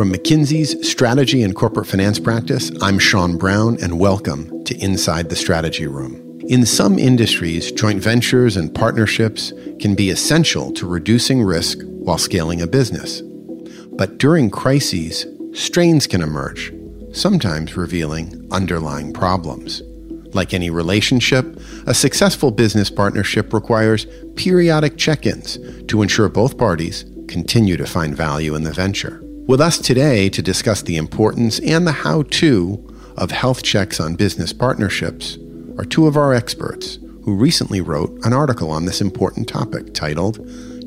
From McKinsey's Strategy and Corporate Finance Practice, I'm Sean Brown, and welcome to Inside the Strategy Room. In some industries, joint ventures and partnerships can be essential to reducing risk while scaling a business. But during crises, strains can emerge, sometimes revealing underlying problems. Like any relationship, a successful business partnership requires periodic check ins to ensure both parties continue to find value in the venture. With us today to discuss the importance and the how to of health checks on business partnerships are two of our experts who recently wrote an article on this important topic titled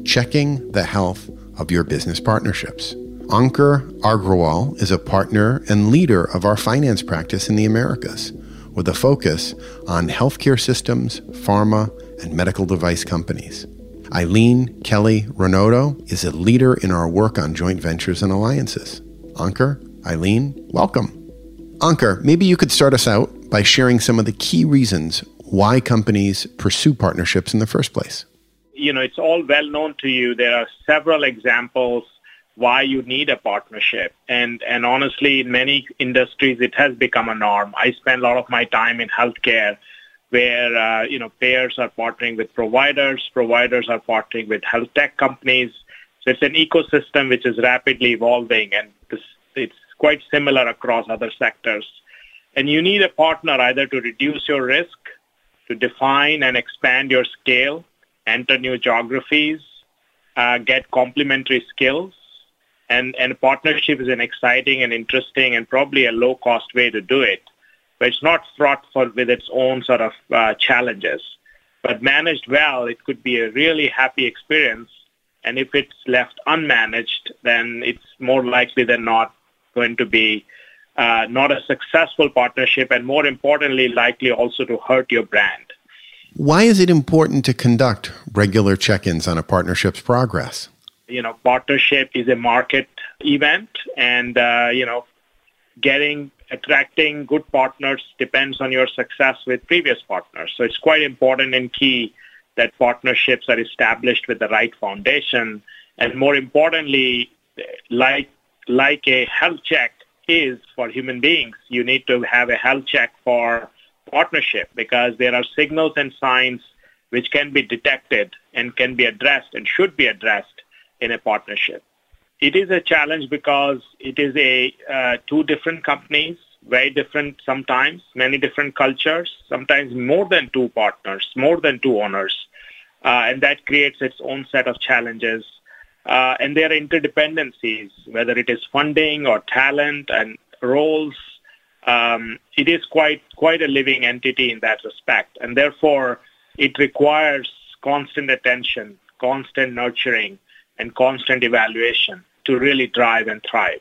Checking the Health of Your Business Partnerships. Ankur Agrawal is a partner and leader of our finance practice in the Americas with a focus on healthcare systems, pharma, and medical device companies. Eileen Kelly Rinaudo is a leader in our work on joint ventures and alliances. Ankur, Eileen, welcome. Ankur, maybe you could start us out by sharing some of the key reasons why companies pursue partnerships in the first place. You know, it's all well known to you. There are several examples why you need a partnership. And and honestly, in many industries, it has become a norm. I spend a lot of my time in healthcare, where uh, you know payers are partnering with providers, providers are partnering with health tech companies. So it's an ecosystem which is rapidly evolving, and this, it's quite similar across other sectors. And you need a partner either to reduce your risk, to define and expand your scale, enter new geographies, uh, get complementary skills, and, and partnership is an exciting and interesting and probably a low cost way to do it. But it's not fraught for, with its own sort of uh, challenges. But managed well, it could be a really happy experience. And if it's left unmanaged, then it's more likely than not going to be uh, not a successful partnership and more importantly, likely also to hurt your brand. Why is it important to conduct regular check ins on a partnership's progress? you know, partnership is a market event, and uh, you know, getting attracting good partners depends on your success with previous partners. So it's quite important and key that partnerships are established with the right foundation, and more importantly, like like a health check is for human beings, you need to have a health check for partnership because there are signals and signs which can be detected and can be addressed and should be addressed in a partnership. It is a challenge because it is a uh, two different companies, very different sometimes, many different cultures, sometimes more than two partners, more than two owners, uh, and that creates its own set of challenges. Uh, and their interdependencies, whether it is funding or talent and roles. Um, it is quite quite a living entity in that respect, and therefore it requires constant attention, constant nurturing, and constant evaluation to really drive and thrive.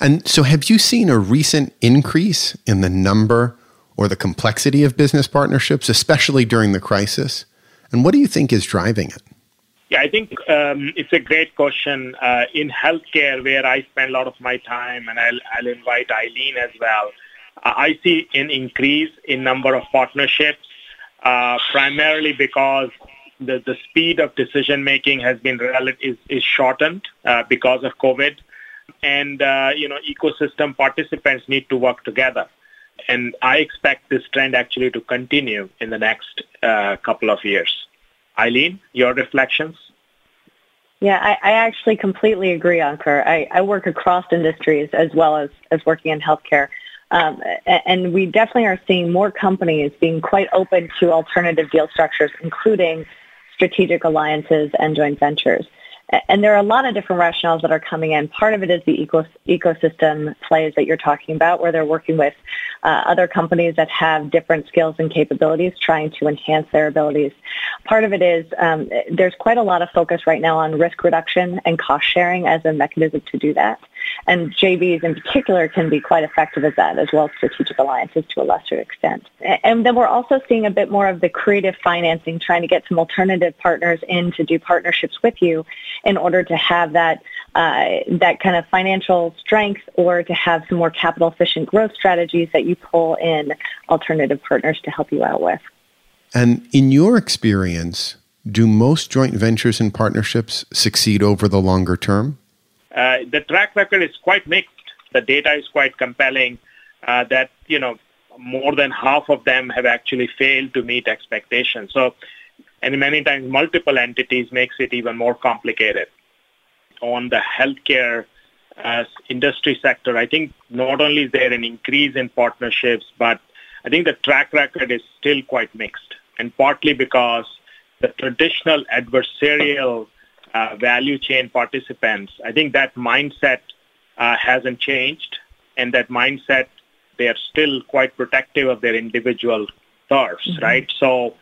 And so, have you seen a recent increase in the number or the complexity of business partnerships, especially during the crisis? And what do you think is driving it? Yeah, I think um, it's a great question. Uh, in healthcare, where I spend a lot of my time, and I'll, I'll invite Eileen as well, uh, I see an increase in number of partnerships, uh, primarily because the, the speed of decision making has been is, is shortened uh, because of COVID. And, uh, you know, ecosystem participants need to work together. And I expect this trend actually to continue in the next uh, couple of years. Eileen, your reflections? Yeah, I, I actually completely agree, Ankur. I, I work across industries as well as, as working in healthcare. Um, and we definitely are seeing more companies being quite open to alternative deal structures, including strategic alliances and joint ventures. And there are a lot of different rationales that are coming in. Part of it is the eco- ecosystem plays that you're talking about, where they're working with uh, other companies that have different skills and capabilities, trying to enhance their abilities. Part of it is um, there's quite a lot of focus right now on risk reduction and cost sharing as a mechanism to do that. And JVs in particular can be quite effective at that, as well as strategic alliances to a lesser extent. And then we're also seeing a bit more of the creative financing, trying to get some alternative partners in to do partnerships with you in order to have that uh, that kind of financial strength or to have some more capital efficient growth strategies that you pull in alternative partners to help you out with. And in your experience, do most joint ventures and partnerships succeed over the longer term? Uh, the track record is quite mixed. The data is quite compelling uh, that, you know, more than half of them have actually failed to meet expectations. So, and many times multiple entities makes it even more complicated. On the healthcare uh, industry sector, I think not only is there an increase in partnerships, but I think the track record is still quite mixed, and partly because the traditional adversarial uh, value chain participants, I think that mindset uh, hasn't changed, and that mindset they are still quite protective of their individual turfs, mm-hmm. right? So.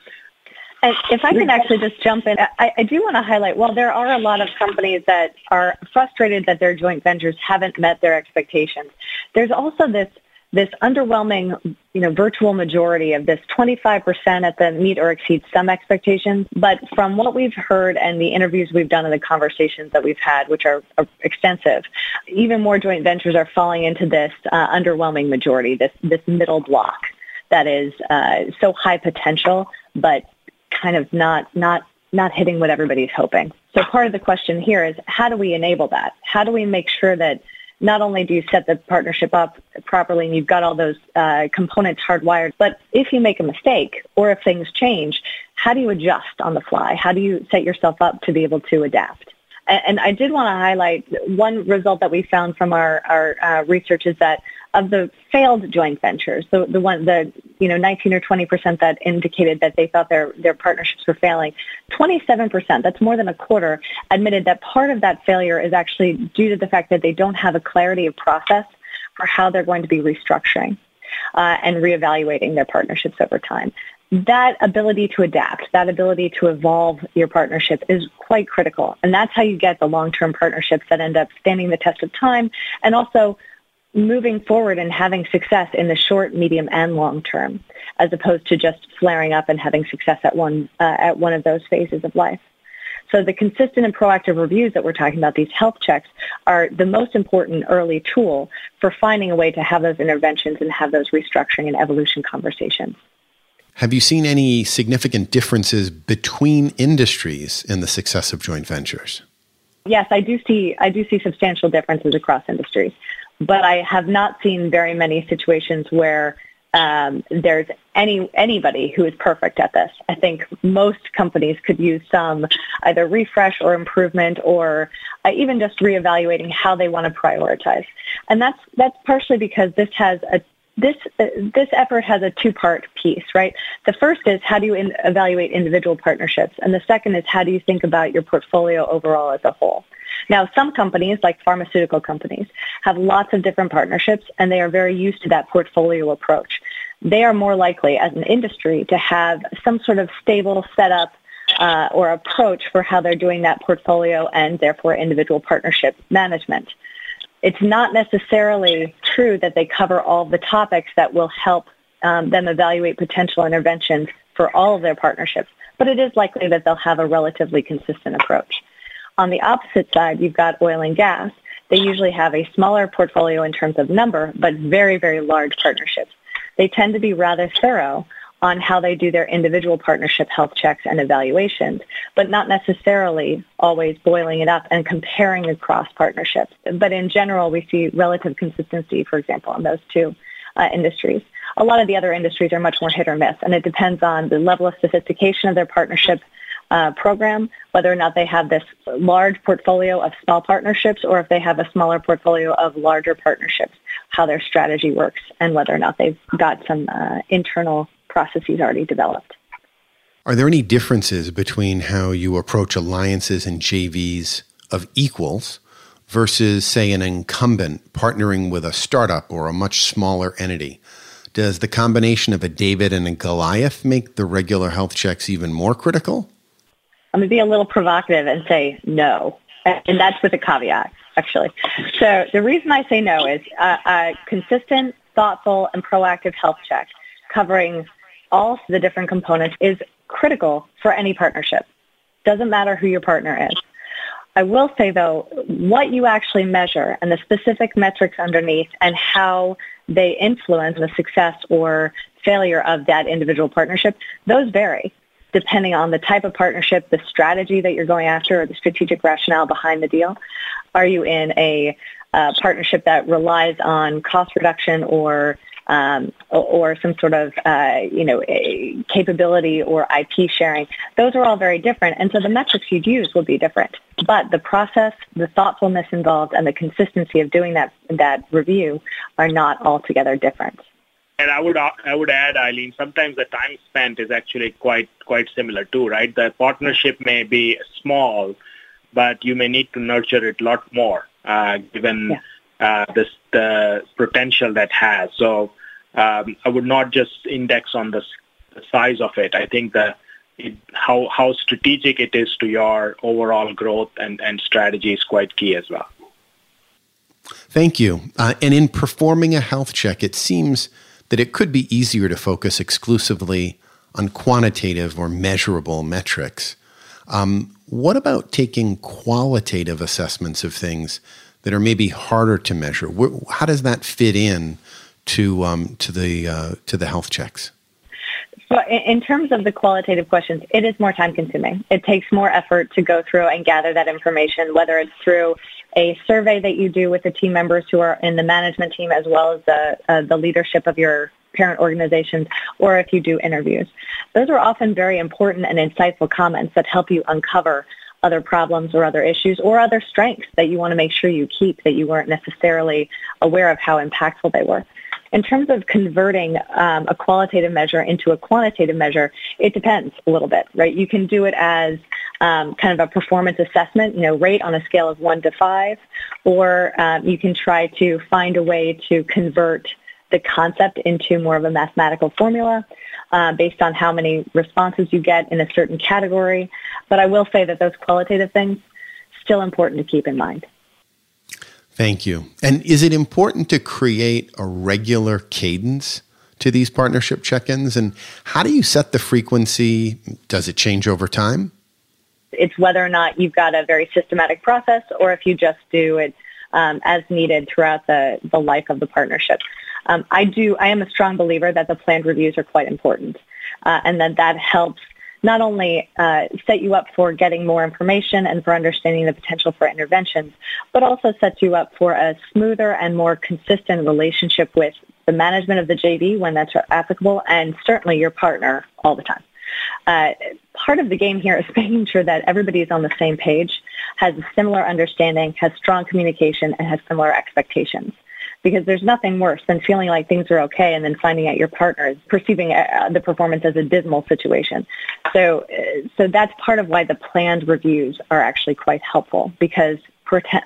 And if I can actually just jump in, I, I do want to highlight, while there are a lot of companies that are frustrated that their joint ventures haven't met their expectations, there's also this this underwhelming, you know, virtual majority of this 25% at the meet or exceed some expectations. But from what we've heard and the interviews we've done and the conversations that we've had, which are, are extensive, even more joint ventures are falling into this uh, underwhelming majority, this, this middle block that is uh, so high potential, but kind of not, not not hitting what everybody's hoping. So part of the question here is how do we enable that? How do we make sure that not only do you set the partnership up properly and you've got all those uh, components hardwired, but if you make a mistake or if things change, how do you adjust on the fly? How do you set yourself up to be able to adapt? And, I did want to highlight one result that we found from our, our uh, research is that of the failed joint ventures, the, the one, the, you know, 19 or 20 percent that indicated that they thought their, their partnerships were failing, 27 percent, that's more than a quarter, admitted that part of that failure is actually due to the fact that they don't have a clarity of process for how they're going to be restructuring uh, and reevaluating their partnerships over time. That ability to adapt, that ability to evolve your partnership is quite critical. And that's how you get the long-term partnerships that end up standing the test of time and also moving forward and having success in the short, medium, and long term, as opposed to just flaring up and having success at one uh, at one of those phases of life. So the consistent and proactive reviews that we're talking about, these health checks, are the most important early tool for finding a way to have those interventions and have those restructuring and evolution conversations. Have you seen any significant differences between industries in the success of joint ventures? Yes, I do see I do see substantial differences across industries but I have not seen very many situations where um, there's any anybody who is perfect at this. I think most companies could use some either refresh or improvement, or uh, even just reevaluating how they want to prioritize. And that's that's partially because this has a this uh, this effort has a two-part piece, right? The first is how do you in, evaluate individual partnerships, and the second is how do you think about your portfolio overall as a whole. Now, some companies, like pharmaceutical companies, have lots of different partnerships and they are very used to that portfolio approach. They are more likely as an industry to have some sort of stable setup uh, or approach for how they're doing that portfolio and therefore individual partnership management. It's not necessarily true that they cover all the topics that will help um, them evaluate potential interventions for all of their partnerships, but it is likely that they'll have a relatively consistent approach. On the opposite side, you've got oil and gas. They usually have a smaller portfolio in terms of number, but very, very large partnerships. They tend to be rather thorough on how they do their individual partnership health checks and evaluations, but not necessarily always boiling it up and comparing across partnerships. But in general, we see relative consistency, for example, in those two uh, industries. A lot of the other industries are much more hit or miss, and it depends on the level of sophistication of their partnership uh, program, whether or not they have this large portfolio of small partnerships or if they have a smaller portfolio of larger partnerships, how their strategy works, and whether or not they've got some uh, internal processes already developed. Are there any differences between how you approach alliances and JVs of equals versus, say, an incumbent partnering with a startup or a much smaller entity? Does the combination of a David and a Goliath make the regular health checks even more critical? I'm going to be a little provocative and say no. And that's with a caveat, actually. So the reason I say no is uh, a consistent, thoughtful, and proactive health check covering all the different components is critical for any partnership. Doesn't matter who your partner is. I will say though, what you actually measure and the specific metrics underneath and how they influence the success or failure of that individual partnership, those vary. Depending on the type of partnership, the strategy that you're going after, or the strategic rationale behind the deal. Are you in a uh, partnership that relies on cost reduction or um, or some sort of uh, you know capability or IP sharing. Those are all very different, and so the metrics you'd use will be different. But the process, the thoughtfulness involved, and the consistency of doing that that review are not altogether different. And I would I would add, Eileen, sometimes the time spent is actually quite quite similar too, right? The partnership may be small, but you may need to nurture it a lot more, uh, given. Yeah uh, this, the potential that has. So um, I would not just index on the, the size of it. I think the it, how how strategic it is to your overall growth and, and strategy is quite key as well. Thank you. Uh, and in performing a health check, it seems that it could be easier to focus exclusively on quantitative or measurable metrics. Um, what about taking qualitative assessments of things that are maybe harder to measure? How does that fit in to um, to the uh, to the health checks? So in terms of the qualitative questions, it is more time consuming. It takes more effort to go through and gather that information, whether it's through a survey that you do with the team members who are in the management team as well as the, uh, the leadership of your parent organizations, or if you do interviews. Those are often very important and insightful comments that help you uncover other problems or other issues or other strengths that you want to make sure you keep that you weren't necessarily aware of how impactful they were. In terms of converting um, a qualitative measure into a quantitative measure, it depends a little bit, right? You can do it as um, kind of a performance assessment, you know, rate on a scale of one to five, or um, you can try to find a way to convert the concept into more of a mathematical formula uh, based on how many responses you get in a certain category. But I will say that those qualitative things still important to keep in mind. Thank you. And is it important to create a regular cadence to these partnership check-ins? And how do you set the frequency? Does it change over time? It's whether or not you've got a very systematic process or if you just do it um, as needed throughout the, the life of the partnership. Um, I do. I am a strong believer that the planned reviews are quite important, uh, and that that helps not only uh, set you up for getting more information and for understanding the potential for interventions, but also sets you up for a smoother and more consistent relationship with the management of the JV when that's applicable, and certainly your partner all the time. Uh, part of the game here is making sure that everybody is on the same page, has a similar understanding, has strong communication, and has similar expectations because there's nothing worse than feeling like things are okay and then finding out your partner is perceiving uh, the performance as a dismal situation. So, uh, so that's part of why the planned reviews are actually quite helpful because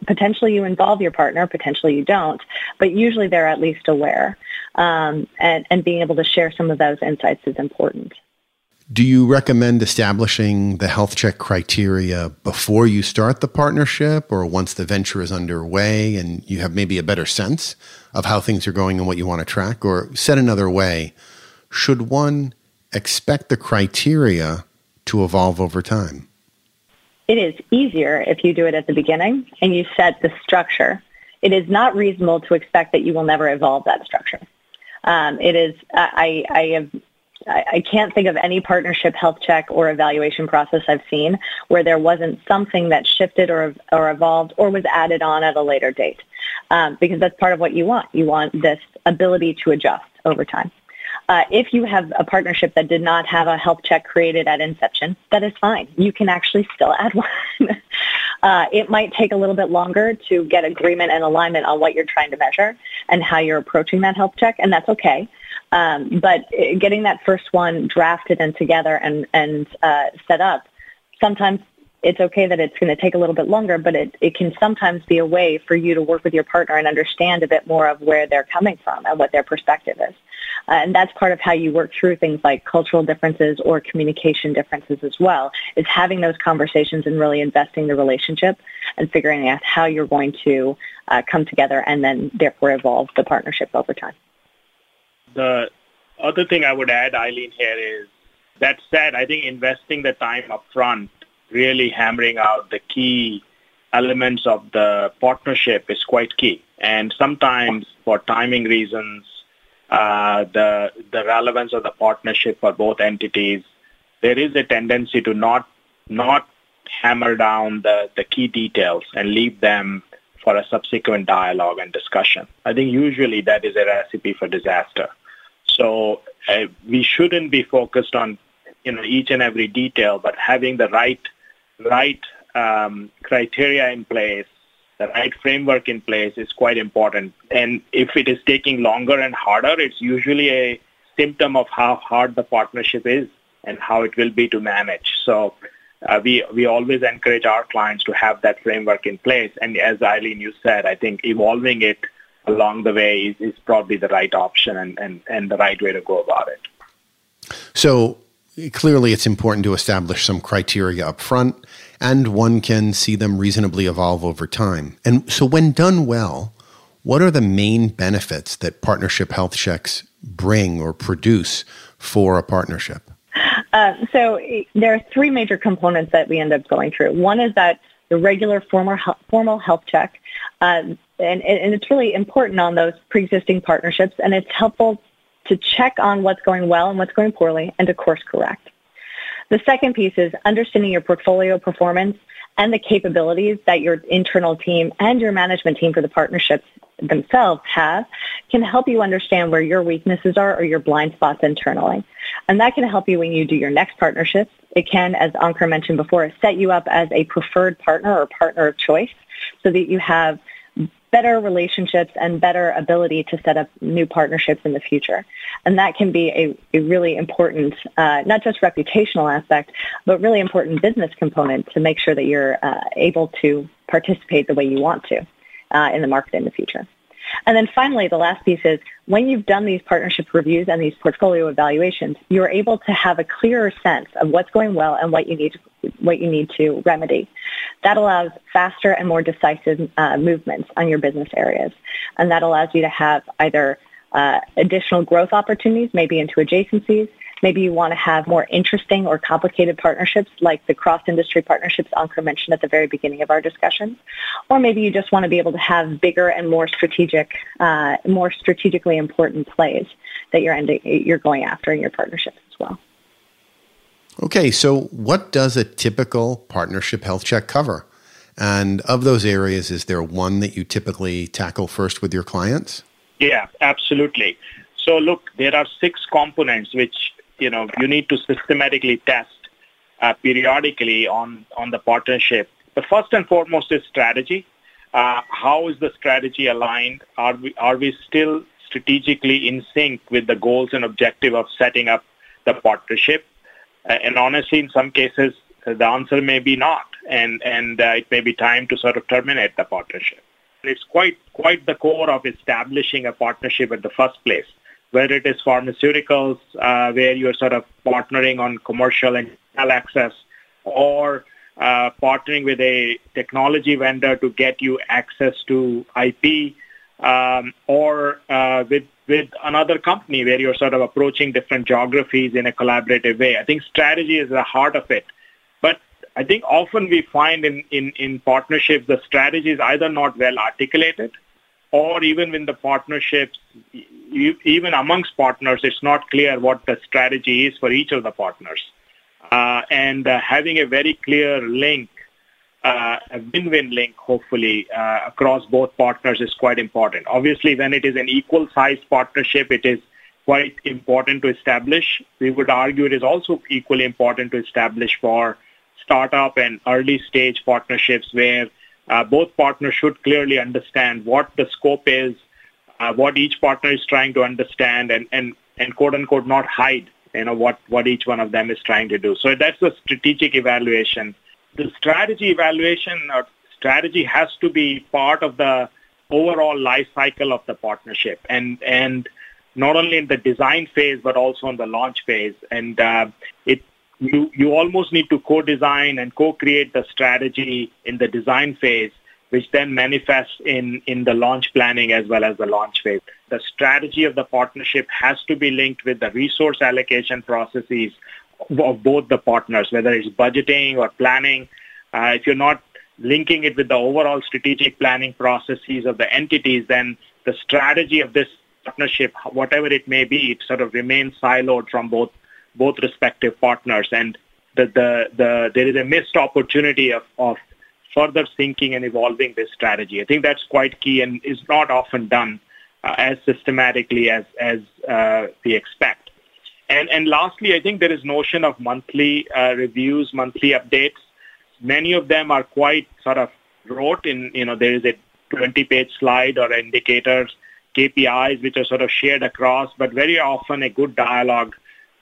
potentially you involve your partner, potentially you don't, but usually they're at least aware. Um, and, and being able to share some of those insights is important. Do you recommend establishing the health check criteria before you start the partnership or once the venture is underway and you have maybe a better sense of how things are going and what you want to track? Or said another way, should one expect the criteria to evolve over time? It is easier if you do it at the beginning and you set the structure. It is not reasonable to expect that you will never evolve that structure. Um, it is, I, I have I can't think of any partnership health check or evaluation process I've seen where there wasn't something that shifted or, or evolved or was added on at a later date. Um, because that's part of what you want. You want this ability to adjust over time. Uh, if you have a partnership that did not have a health check created at inception, that is fine. You can actually still add one. uh, it might take a little bit longer to get agreement and alignment on what you're trying to measure and how you're approaching that health check, and that's okay. Um, but getting that first one drafted and together and, and uh, set up, sometimes it's okay that it's going to take a little bit longer, but it, it can sometimes be a way for you to work with your partner and understand a bit more of where they're coming from and what their perspective is. Uh, and that's part of how you work through things like cultural differences or communication differences as well, is having those conversations and really investing the relationship and figuring out how you're going to uh, come together and then therefore evolve the partnership over time. The other thing I would add, Eileen, here is that said, I think investing the time up front, really hammering out the key elements of the partnership is quite key. And sometimes for timing reasons, uh, the the relevance of the partnership for both entities there is a tendency to not not hammer down the, the key details and leave them for a subsequent dialogue and discussion. I think usually that is a recipe for disaster. So uh, we shouldn't be focused on you know each and every detail, but having the right right um, criteria in place, the right framework in place is quite important. And if it is taking longer and harder, it's usually a symptom of how hard the partnership is and how it will be to manage. So uh, we we always encourage our clients to have that framework in place. And as Eileen, you said, I think evolving it along the way is, is probably the right option and, and, and the right way to go about it. So clearly it's important to establish some criteria up front and one can see them reasonably evolve over time. And so when done well, what are the main benefits that partnership health checks bring or produce for a partnership? Uh, so there are three major components that we end up going through. One is that the regular formal, formal health check, um, and, and it's really important on those pre-existing partnerships, and it's helpful to check on what's going well and what's going poorly and to course correct. The second piece is understanding your portfolio performance and the capabilities that your internal team and your management team for the partnerships themselves have can help you understand where your weaknesses are or your blind spots internally. And that can help you when you do your next partnerships. It can, as Ankur mentioned before, set you up as a preferred partner or partner of choice so that you have better relationships and better ability to set up new partnerships in the future. And that can be a, a really important, uh, not just reputational aspect, but really important business component to make sure that you're uh, able to participate the way you want to uh, in the market in the future. And then finally, the last piece is when you've done these partnership reviews and these portfolio evaluations, you're able to have a clearer sense of what's going well and what you need what you need to remedy. That allows faster and more decisive uh, movements on your business areas, and that allows you to have either uh, additional growth opportunities, maybe into adjacencies, Maybe you want to have more interesting or complicated partnerships like the cross-industry partnerships Ankur mentioned at the very beginning of our discussion. Or maybe you just want to be able to have bigger and more strategic, uh, more strategically important plays that you're, ending, you're going after in your partnerships as well. Okay, so what does a typical partnership health check cover? And of those areas, is there one that you typically tackle first with your clients? Yeah, absolutely. So look, there are six components which you know you need to systematically test uh, periodically on on the partnership. The first and foremost is strategy. Uh, how is the strategy aligned? Are we are we still strategically in sync with the goals and objective of setting up the partnership? Uh, and honestly, in some cases, the answer may be not, and and uh, it may be time to sort of terminate the partnership. It's quite quite the core of establishing a partnership at the first place whether it is pharmaceuticals, uh, where you're sort of partnering on commercial and access, or uh, partnering with a technology vendor to get you access to IP, um, or uh, with with another company where you're sort of approaching different geographies in a collaborative way. I think strategy is the heart of it. But I think often we find in, in, in partnerships the strategy is either not well articulated or even in the partnerships, even amongst partners, it's not clear what the strategy is for each of the partners. Uh, and uh, having a very clear link, uh, a win-win link, hopefully, uh, across both partners is quite important. Obviously, when it is an equal-sized partnership, it is quite important to establish. We would argue it is also equally important to establish for startup and early-stage partnerships where uh, both partners should clearly understand what the scope is, uh, what each partner is trying to understand, and, and, and quote unquote not hide you know what, what each one of them is trying to do. So that's the strategic evaluation. The strategy evaluation or strategy has to be part of the overall life cycle of the partnership and and not only in the design phase but also in the launch phase and uh, it you, you almost need to co-design and co-create the strategy in the design phase, which then manifests in, in the launch planning as well as the launch phase. The strategy of the partnership has to be linked with the resource allocation processes of both the partners, whether it's budgeting or planning. Uh, if you're not linking it with the overall strategic planning processes of the entities, then the strategy of this partnership, whatever it may be, it sort of remains siloed from both both respective partners. And the, the, the, there is a missed opportunity of, of further thinking and evolving this strategy. I think that's quite key and is not often done uh, as systematically as, as uh, we expect. And, and lastly, I think there is notion of monthly uh, reviews, monthly updates. Many of them are quite sort of rote in, you know, there is a 20-page slide or indicators, KPIs, which are sort of shared across, but very often a good dialogue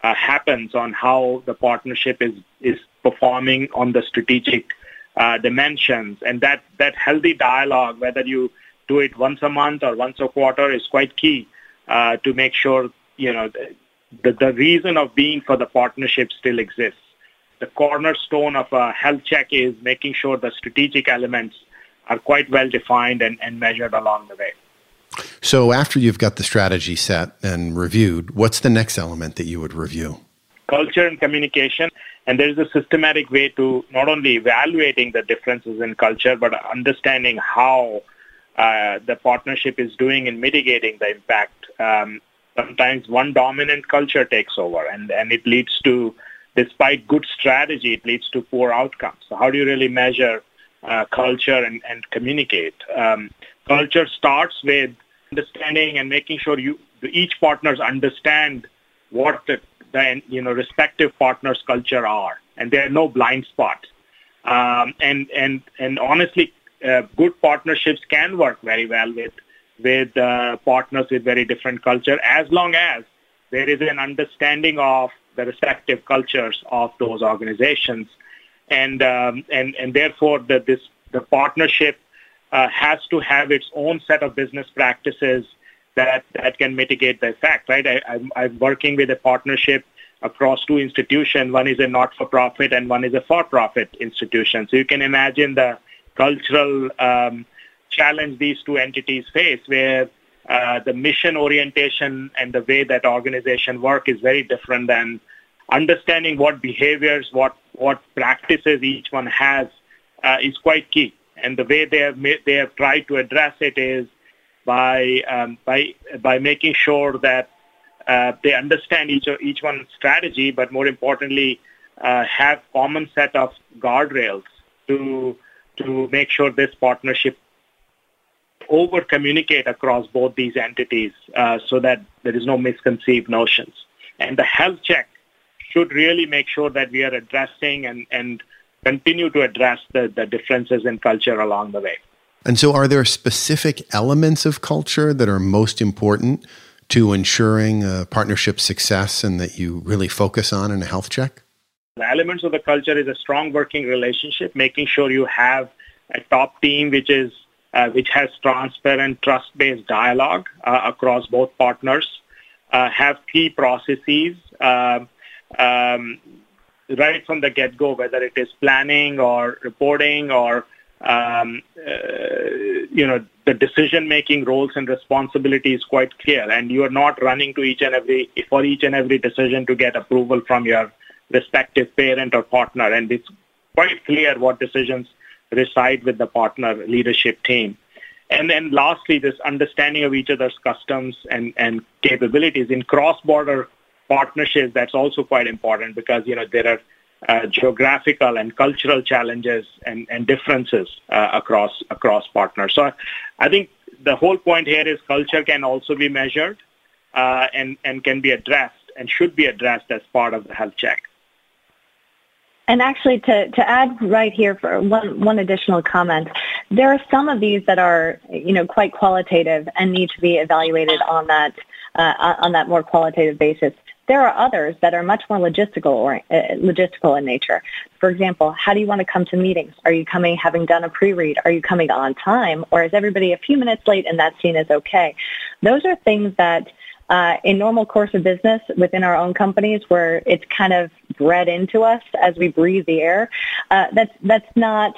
uh, happens on how the partnership is, is performing on the strategic uh, dimensions. And that, that healthy dialogue, whether you do it once a month or once a quarter, is quite key uh, to make sure, you know, the, the reason of being for the partnership still exists. The cornerstone of a health check is making sure the strategic elements are quite well defined and, and measured along the way. So after you've got the strategy set and reviewed, what's the next element that you would review? Culture and communication. And there's a systematic way to not only evaluating the differences in culture, but understanding how uh, the partnership is doing in mitigating the impact. Um, sometimes one dominant culture takes over and, and it leads to, despite good strategy, it leads to poor outcomes. So how do you really measure uh, culture and, and communicate? Um, culture starts with understanding and making sure you each partners understand what the, the you know respective partners' culture are, and there are no blind spots. Um, and and and honestly, uh, good partnerships can work very well with with uh, partners with very different culture, as long as there is an understanding of the respective cultures of those organizations, and um, and and therefore the this the partnership uh, has to have its own set of business practices that, that can mitigate the effect, right? I, I'm, I'm working with a partnership across two institutions. One is a not-for-profit and one is a for-profit institution. So you can imagine the cultural um, challenge these two entities face where uh, the mission orientation and the way that organization work is very different than understanding what behaviors, what, what practices each one has uh, is quite key and the way they have made, they have tried to address it is by um, by by making sure that uh, they understand each each one's strategy, but more importantly, uh, have common set of guardrails to to make sure this partnership over communicate across both these entities uh, so that there is no misconceived notions. And the health check should really make sure that we are addressing and, and continue to address the, the differences in culture along the way. And so, are there specific elements of culture that are most important to ensuring a partnership success and that you really focus on in a health check? The elements of the culture is a strong working relationship, making sure you have a top team which is uh, which has transparent, trust-based dialogue uh, across both partners, uh, have key processes, um, um right from the get-go, whether it is planning or reporting or um, uh, you know the decision-making roles and responsibilities quite clear, and you are not running to each and every for each and every decision to get approval from your respective parent or partner, and it's quite clear what decisions reside with the partner leadership team. And then lastly, this understanding of each other's customs and, and capabilities in cross-border partnerships, that's also quite important because, you know, there are uh, geographical and cultural challenges and, and differences uh, across across partners. So I think the whole point here is culture can also be measured uh, and, and can be addressed and should be addressed as part of the health check. And actually, to, to add right here for one, one additional comment, there are some of these that are, you know, quite qualitative and need to be evaluated on that uh, on that more qualitative basis. There are others that are much more logistical or uh, logistical in nature. For example, how do you want to come to meetings? Are you coming having done a pre-read? Are you coming on time? Or is everybody a few minutes late and that scene is okay? Those are things that uh, in normal course of business within our own companies where it's kind of bred into us as we breathe the air, uh, that's, that's not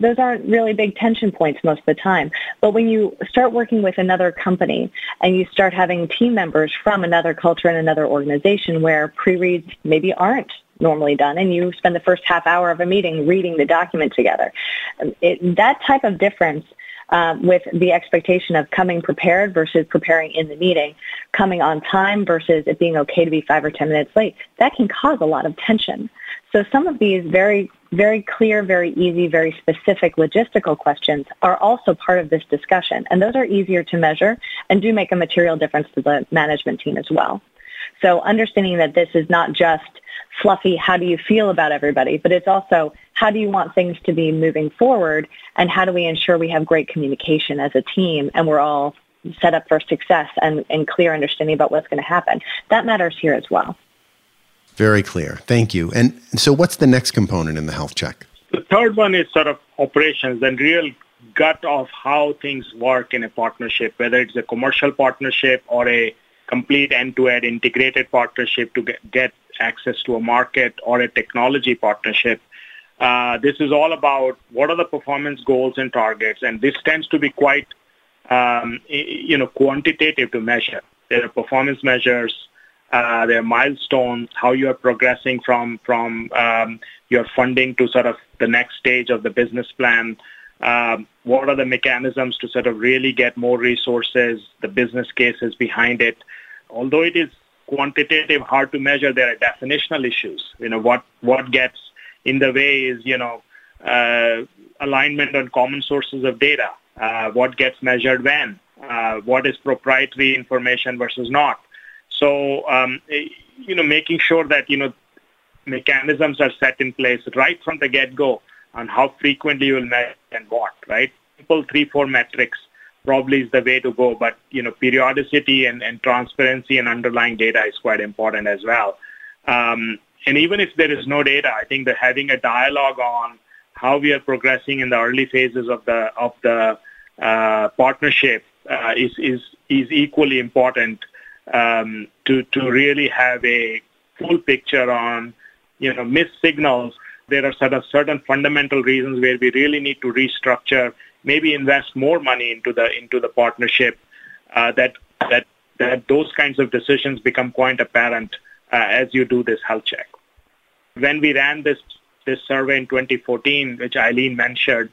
those aren't really big tension points most of the time. But when you start working with another company and you start having team members from another culture and another organization where pre-reads maybe aren't normally done and you spend the first half hour of a meeting reading the document together, it, that type of difference um, with the expectation of coming prepared versus preparing in the meeting, coming on time versus it being okay to be five or 10 minutes late, that can cause a lot of tension. So some of these very, very clear, very easy, very specific logistical questions are also part of this discussion. And those are easier to measure and do make a material difference to the management team as well. So understanding that this is not just fluffy, how do you feel about everybody, but it's also how do you want things to be moving forward and how do we ensure we have great communication as a team and we're all set up for success and, and clear understanding about what's going to happen. That matters here as well. Very clear. Thank you. And so what's the next component in the health check? The third one is sort of operations and real gut of how things work in a partnership, whether it's a commercial partnership or a complete end-to-end integrated partnership to get, get access to a market or a technology partnership. Uh, this is all about what are the performance goals and targets, and this tends to be quite, um, you know, quantitative to measure. There are performance measures, uh, there milestones, how you are progressing from from um, your funding to sort of the next stage of the business plan. Um, what are the mechanisms to sort of really get more resources, the business cases behind it. Although it is quantitative, hard to measure, there are definitional issues. You know, what, what gets in the way is, you know, uh, alignment on common sources of data, uh, what gets measured when, uh, what is proprietary information versus not. So, um, you know, making sure that, you know, mechanisms are set in place right from the get-go on how frequently you will measure and what, right? Simple three, four metrics probably is the way to go. But you know, periodicity and, and transparency and underlying data is quite important as well. Um, and even if there is no data, I think that having a dialogue on how we are progressing in the early phases of the of the uh, partnership uh, is is is equally important um, to to really have a full picture on you know missed signals. There are sort of certain fundamental reasons where we really need to restructure maybe invest more money into the into the partnership, uh, that that that those kinds of decisions become quite apparent uh, as you do this health check. When we ran this this survey in 2014, which Eileen mentioned,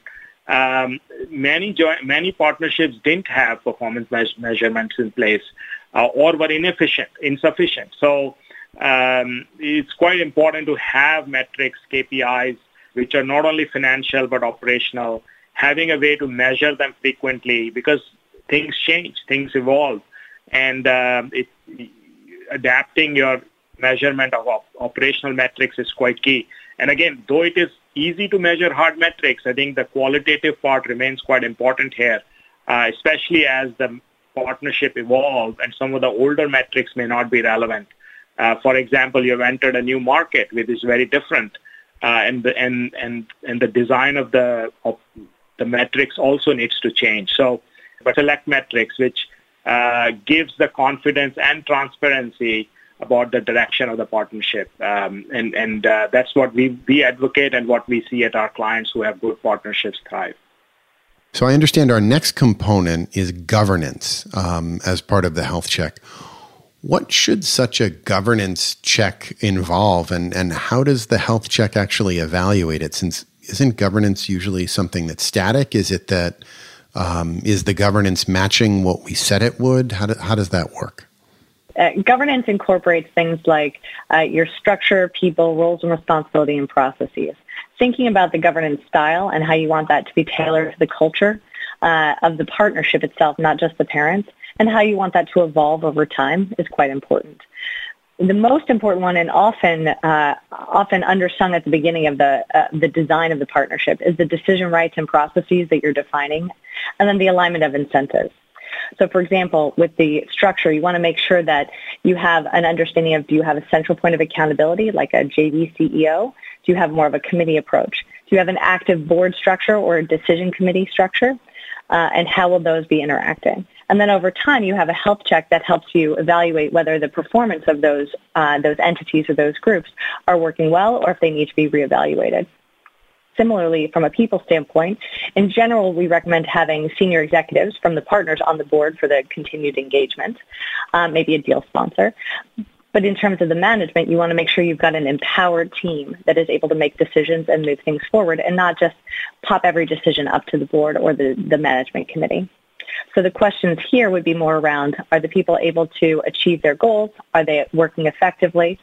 um, many jo- many partnerships didn't have performance me- measurements in place or were inefficient, insufficient. So um, it's quite important to have metrics, KPIs, which are not only financial but operational having a way to measure them frequently because things change, things evolve, and um, it, adapting your measurement of op- operational metrics is quite key. And again, though it is easy to measure hard metrics, I think the qualitative part remains quite important here, uh, especially as the partnership evolve and some of the older metrics may not be relevant. Uh, for example, you've entered a new market which is very different, uh, and the and and and the design of the of the metrics also needs to change. So, but select metrics, which uh, gives the confidence and transparency about the direction of the partnership. Um, and and uh, that's what we, we advocate and what we see at our clients who have good partnerships thrive. So I understand our next component is governance um, as part of the health check. What should such a governance check involve, and, and how does the health check actually evaluate it? Since isn't governance usually something that's static? Is it that um, is the governance matching what we said it would? How, do, how does that work? Uh, governance incorporates things like uh, your structure, people, roles and responsibility, and processes. Thinking about the governance style and how you want that to be tailored to the culture uh, of the partnership itself, not just the parents, and how you want that to evolve over time is quite important the most important one and often uh, often undersung at the beginning of the uh, the design of the partnership is the decision rights and processes that you're defining, and then the alignment of incentives. So, for example, with the structure, you want to make sure that you have an understanding of do you have a central point of accountability, like a JV CEO? Do you have more of a committee approach? Do you have an active board structure or a decision committee structure? Uh, and how will those be interacting? And then over time, you have a health check that helps you evaluate whether the performance of those uh, those entities or those groups are working well, or if they need to be reevaluated. Similarly, from a people standpoint, in general, we recommend having senior executives from the partners on the board for the continued engagement, um, maybe a deal sponsor. But in terms of the management, you want to make sure you've got an empowered team that is able to make decisions and move things forward and not just pop every decision up to the board or the, the management committee. So the questions here would be more around, are the people able to achieve their goals? Are they working effectively?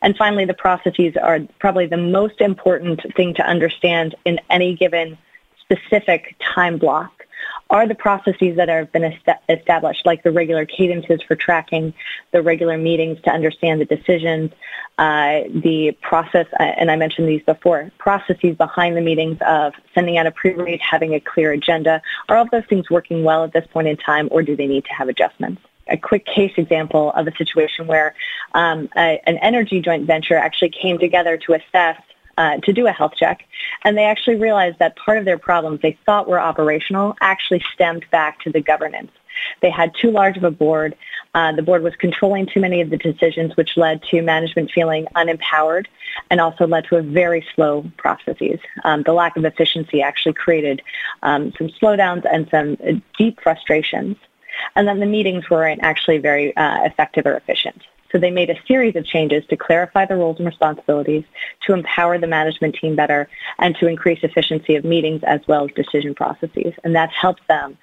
And finally, the processes are probably the most important thing to understand in any given specific time block are the processes that have been est- established, like the regular cadences for tracking, the regular meetings to understand the decisions, uh, the process, uh, and I mentioned these before, processes behind the meetings of sending out a pre-read, having a clear agenda. Are all those things working well at this point in time, or do they need to have adjustments? a quick case example of a situation where um, a, an energy joint venture actually came together to assess uh, to do a health check. And they actually realized that part of their problems they thought were operational actually stemmed back to the governance. They had too large of a board. Uh, the board was controlling too many of the decisions, which led to management feeling unempowered and also led to a very slow processes. Um, the lack of efficiency actually created um, some slowdowns and some deep frustrations. And then the meetings weren't actually very uh, effective or efficient. So they made a series of changes to clarify the roles and responsibilities, to empower the management team better, and to increase efficiency of meetings as well as decision processes. And that's helped them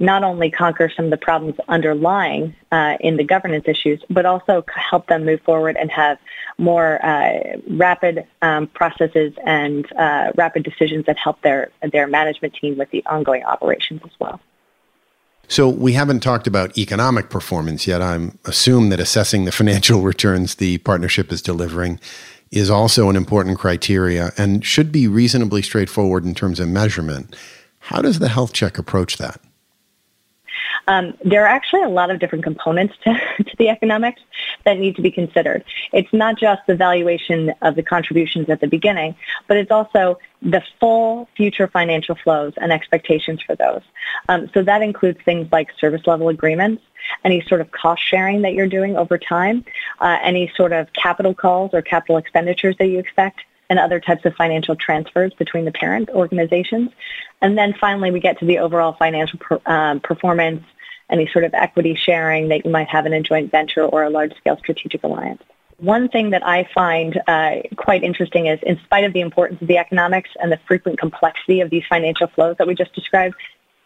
not only conquer some of the problems underlying uh, in the governance issues, but also help them move forward and have more uh, rapid um, processes and uh, rapid decisions that help their their management team with the ongoing operations as well. So we haven't talked about economic performance yet. I'm assume that assessing the financial returns the partnership is delivering is also an important criteria and should be reasonably straightforward in terms of measurement. How does the health check approach that? Um, there are actually a lot of different components to, to the economics that need to be considered. It's not just the valuation of the contributions at the beginning, but it's also the full future financial flows and expectations for those. Um, so that includes things like service level agreements, any sort of cost sharing that you're doing over time, uh, any sort of capital calls or capital expenditures that you expect, and other types of financial transfers between the parent organizations. And then finally, we get to the overall financial per, um, performance any sort of equity sharing that you might have in a joint venture or a large-scale strategic alliance. One thing that I find uh, quite interesting is, in spite of the importance of the economics and the frequent complexity of these financial flows that we just described,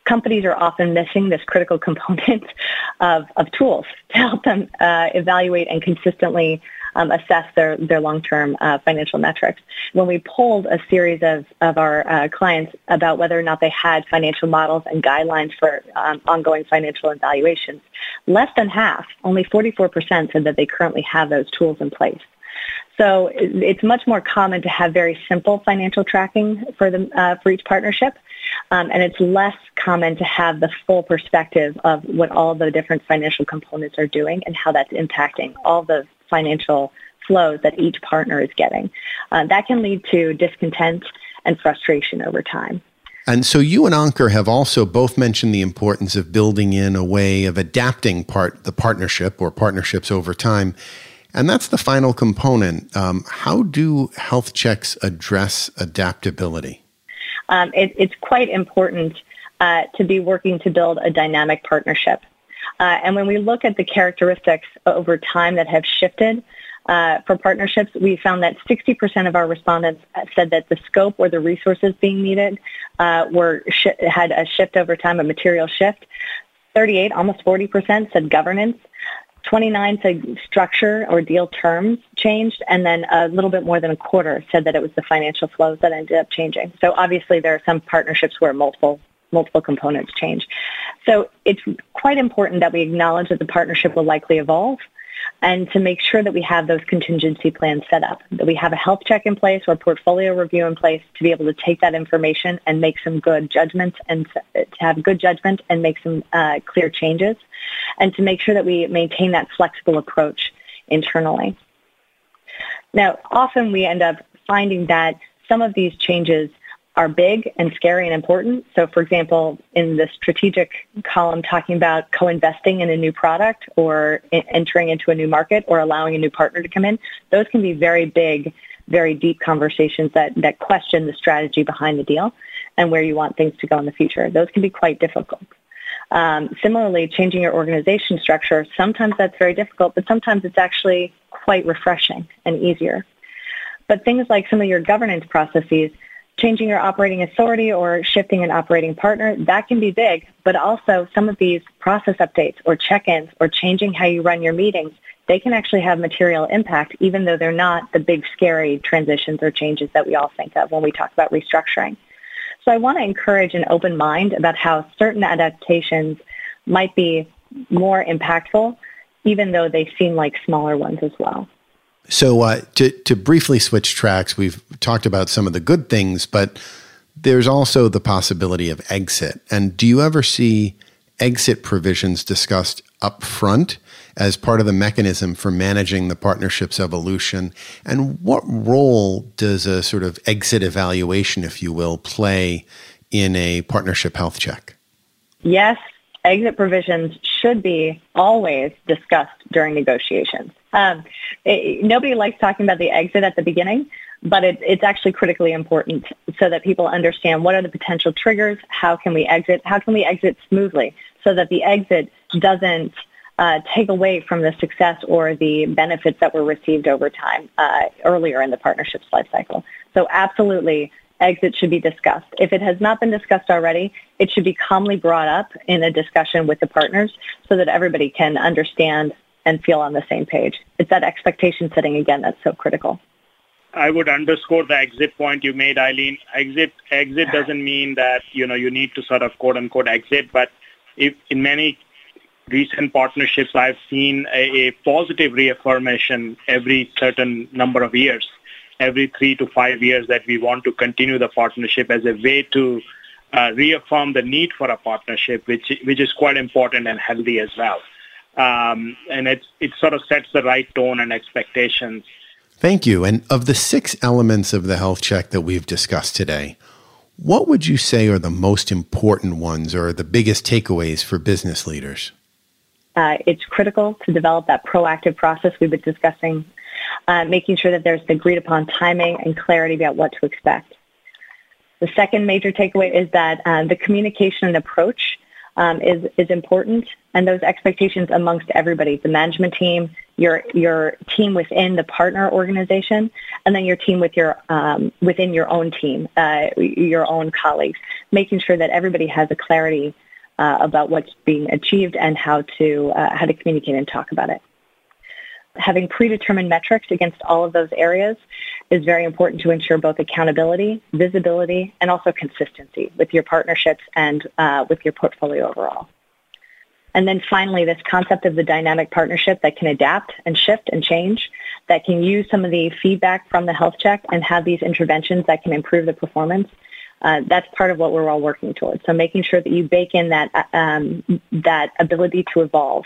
companies are often missing this critical component of, of tools to help them uh, evaluate and consistently um, assess their, their long-term uh, financial metrics. When we polled a series of, of our uh, clients about whether or not they had financial models and guidelines for um, ongoing financial evaluations, less than half, only 44%, said that they currently have those tools in place. So it's much more common to have very simple financial tracking for the uh, for each partnership, um, and it's less common to have the full perspective of what all the different financial components are doing and how that's impacting all the financial flows that each partner is getting. Uh, that can lead to discontent and frustration over time. And so you and Ankur have also both mentioned the importance of building in a way of adapting part the partnership or partnerships over time. And that's the final component. Um, how do health checks address adaptability? Um, it, it's quite important uh, to be working to build a dynamic partnership. Uh, and when we look at the characteristics over time that have shifted uh, for partnerships, we found that 60% of our respondents said that the scope or the resources being needed uh, were sh- had a shift over time, a material shift. 38, almost 40% said governance. 29 said structure or deal terms changed, and then a little bit more than a quarter said that it was the financial flows that ended up changing. So obviously there are some partnerships where multiple multiple components change. So it's quite important that we acknowledge that the partnership will likely evolve and to make sure that we have those contingency plans set up, that we have a health check in place or portfolio review in place to be able to take that information and make some good judgments and to have good judgment and make some uh, clear changes and to make sure that we maintain that flexible approach internally. Now, often we end up finding that some of these changes are big and scary and important. So for example, in the strategic column talking about co-investing in a new product or entering into a new market or allowing a new partner to come in, those can be very big, very deep conversations that, that question the strategy behind the deal and where you want things to go in the future. Those can be quite difficult. Um, similarly, changing your organization structure, sometimes that's very difficult, but sometimes it's actually quite refreshing and easier. But things like some of your governance processes, changing your operating authority or shifting an operating partner, that can be big, but also some of these process updates or check-ins or changing how you run your meetings, they can actually have material impact even though they're not the big scary transitions or changes that we all think of when we talk about restructuring. So I want to encourage an open mind about how certain adaptations might be more impactful even though they seem like smaller ones as well. So, uh, to, to briefly switch tracks, we've talked about some of the good things, but there's also the possibility of exit. And do you ever see exit provisions discussed up front as part of the mechanism for managing the partnership's evolution? And what role does a sort of exit evaluation, if you will, play in a partnership health check? Yes, exit provisions should be always discussed during negotiations. Um, it, nobody likes talking about the exit at the beginning, but it, it's actually critically important so that people understand what are the potential triggers, how can we exit, how can we exit smoothly so that the exit doesn't uh, take away from the success or the benefits that were received over time uh, earlier in the partnership's life cycle. So absolutely, exit should be discussed. If it has not been discussed already, it should be calmly brought up in a discussion with the partners so that everybody can understand and feel on the same page. It's that expectation setting again that's so critical. I would underscore the exit point you made, Eileen. Exit exit doesn't mean that you know you need to sort of quote unquote exit, but if in many recent partnerships, I've seen a, a positive reaffirmation every certain number of years, every three to five years, that we want to continue the partnership as a way to uh, reaffirm the need for a partnership, which which is quite important and healthy as well. Um, and it it sort of sets the right tone and expectations Thank you. And of the six elements of the health check that we've discussed today, what would you say are the most important ones or the biggest takeaways for business leaders? Uh, it's critical to develop that proactive process we've been discussing, uh, making sure that there's agreed upon timing and clarity about what to expect. The second major takeaway is that uh, the communication and approach um, is is important, and those expectations amongst everybody, the management team, your your team within the partner organization, and then your team with your um, within your own team, uh, your own colleagues, making sure that everybody has a clarity uh, about what's being achieved and how to uh, how to communicate and talk about it having predetermined metrics against all of those areas is very important to ensure both accountability, visibility, and also consistency with your partnerships and uh, with your portfolio overall. And then finally, this concept of the dynamic partnership that can adapt and shift and change, that can use some of the feedback from the health check and have these interventions that can improve the performance. Uh, that's part of what we're all working towards. So making sure that you bake in that um, that ability to evolve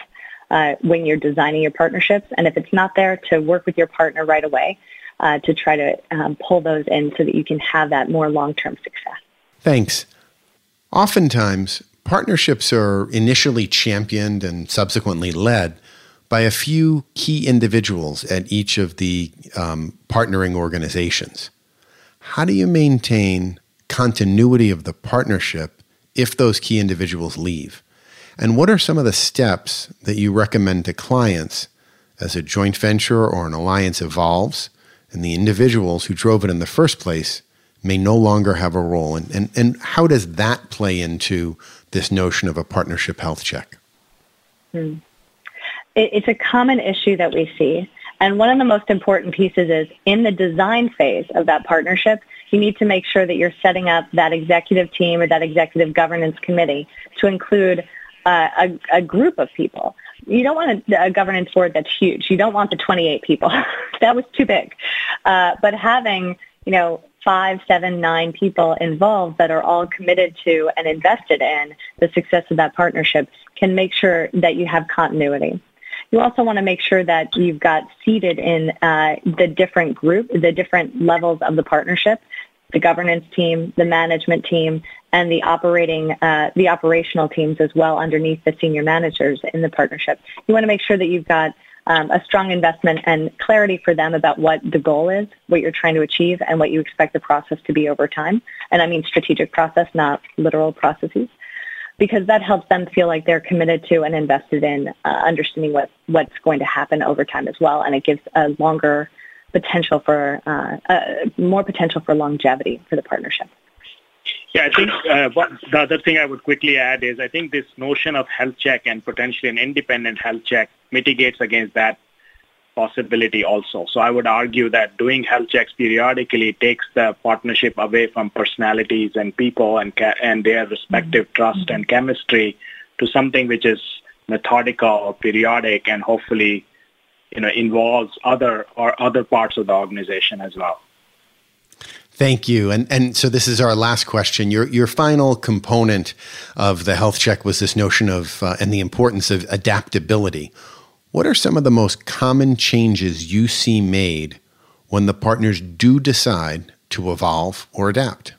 uh, when you're designing your partnerships. And if it's not there, to work with your partner right away uh, to try to um, pull those in so that you can have that more long-term success. Thanks. Oftentimes, partnerships are initially championed and subsequently led by a few key individuals at each of the um, partnering organizations. How do you maintain continuity of the partnership if those key individuals leave? And what are some of the steps that you recommend to clients as a joint venture or an alliance evolves and the individuals who drove it in the first place may no longer have a role? And, and, and how does that play into this notion of a partnership health check? Hmm. It's a common issue that we see. And one of the most important pieces is in the design phase of that partnership, you need to make sure that you're setting up that executive team or that executive governance committee to include uh, a, a group of people. You don't want a, a, governance board that's huge. You don't want the 28 people. that was too big. Uh, but having, you know, five, seven, nine people involved that are all committed to and invested in the success of that partnership can make sure that you have continuity. You also want to make sure that you've got seated in uh, the different group, the different levels of the partnership, the governance team, the management team, and the operating, uh, the operational teams as well underneath the senior managers in the partnership. You want to make sure that you've got um, a strong investment and clarity for them about what the goal is, what you're trying to achieve, and what you expect the process to be over time. And I mean strategic process, not literal processes. because that helps them feel like they're committed to and invested in uh, understanding what, what's going to happen over time as well. And it gives a longer potential for, uh, uh, more potential for longevity for the partnership. Yeah, I think uh, what, the other thing I would quickly add is I think this notion of health check and potentially an independent health check mitigates against that possibility also. So I would argue that doing health checks periodically takes the partnership away from personalities and people and ca- and their respective mm-hmm. trust and chemistry to something which is methodical, or periodic, and hopefully, you know, involves other or other parts of the organization as well. Thank you. And and so this is our last question. Your your final component of the health check was this notion of uh, and the importance of adaptability. What are some of the most common changes you see made when the partners do decide to evolve or adapt?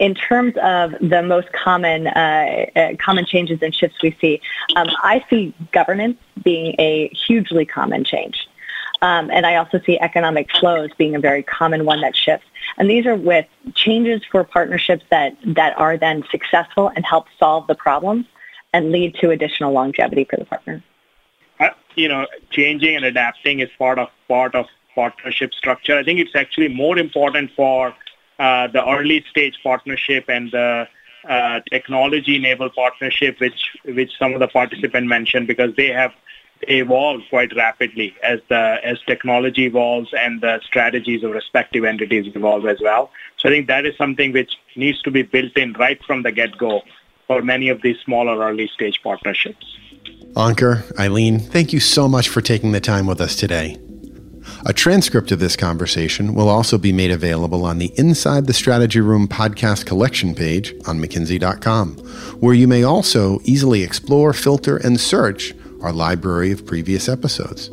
In terms of the most common uh, uh, common changes and shifts we see, um, I see governance being a hugely common change. Um, and I also see economic flows being a very common one that shifts. And these are with changes for partnerships that, that are then successful and help solve the problems and lead to additional longevity for the partner you know, changing and adapting is part of part of partnership structure. I think it's actually more important for uh, the early stage partnership and the uh, technology enabled partnership, which which some of the participants mentioned, because they have evolved quite rapidly as the as technology evolves and the strategies of respective entities evolve as well. So I think that is something which needs to be built in right from the get go for many of these smaller early stage partnerships. Ankur, Eileen, thank you so much for taking the time with us today. A transcript of this conversation will also be made available on the Inside the Strategy Room podcast collection page on McKinsey.com, where you may also easily explore, filter, and search our library of previous episodes.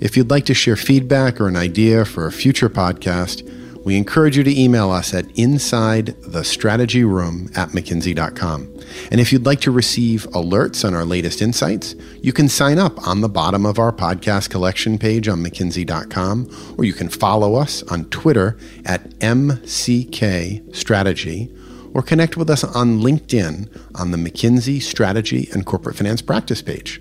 If you'd like to share feedback or an idea for a future podcast, we encourage you to email us at insidethestrategyroom at mckinsey.com. And if you'd like to receive alerts on our latest insights, you can sign up on the bottom of our podcast collection page on mckinsey.com, or you can follow us on Twitter at MCK Strategy, or connect with us on LinkedIn on the McKinsey Strategy and Corporate Finance Practice page.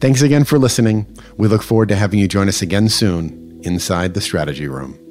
Thanks again for listening. We look forward to having you join us again soon inside the Strategy Room.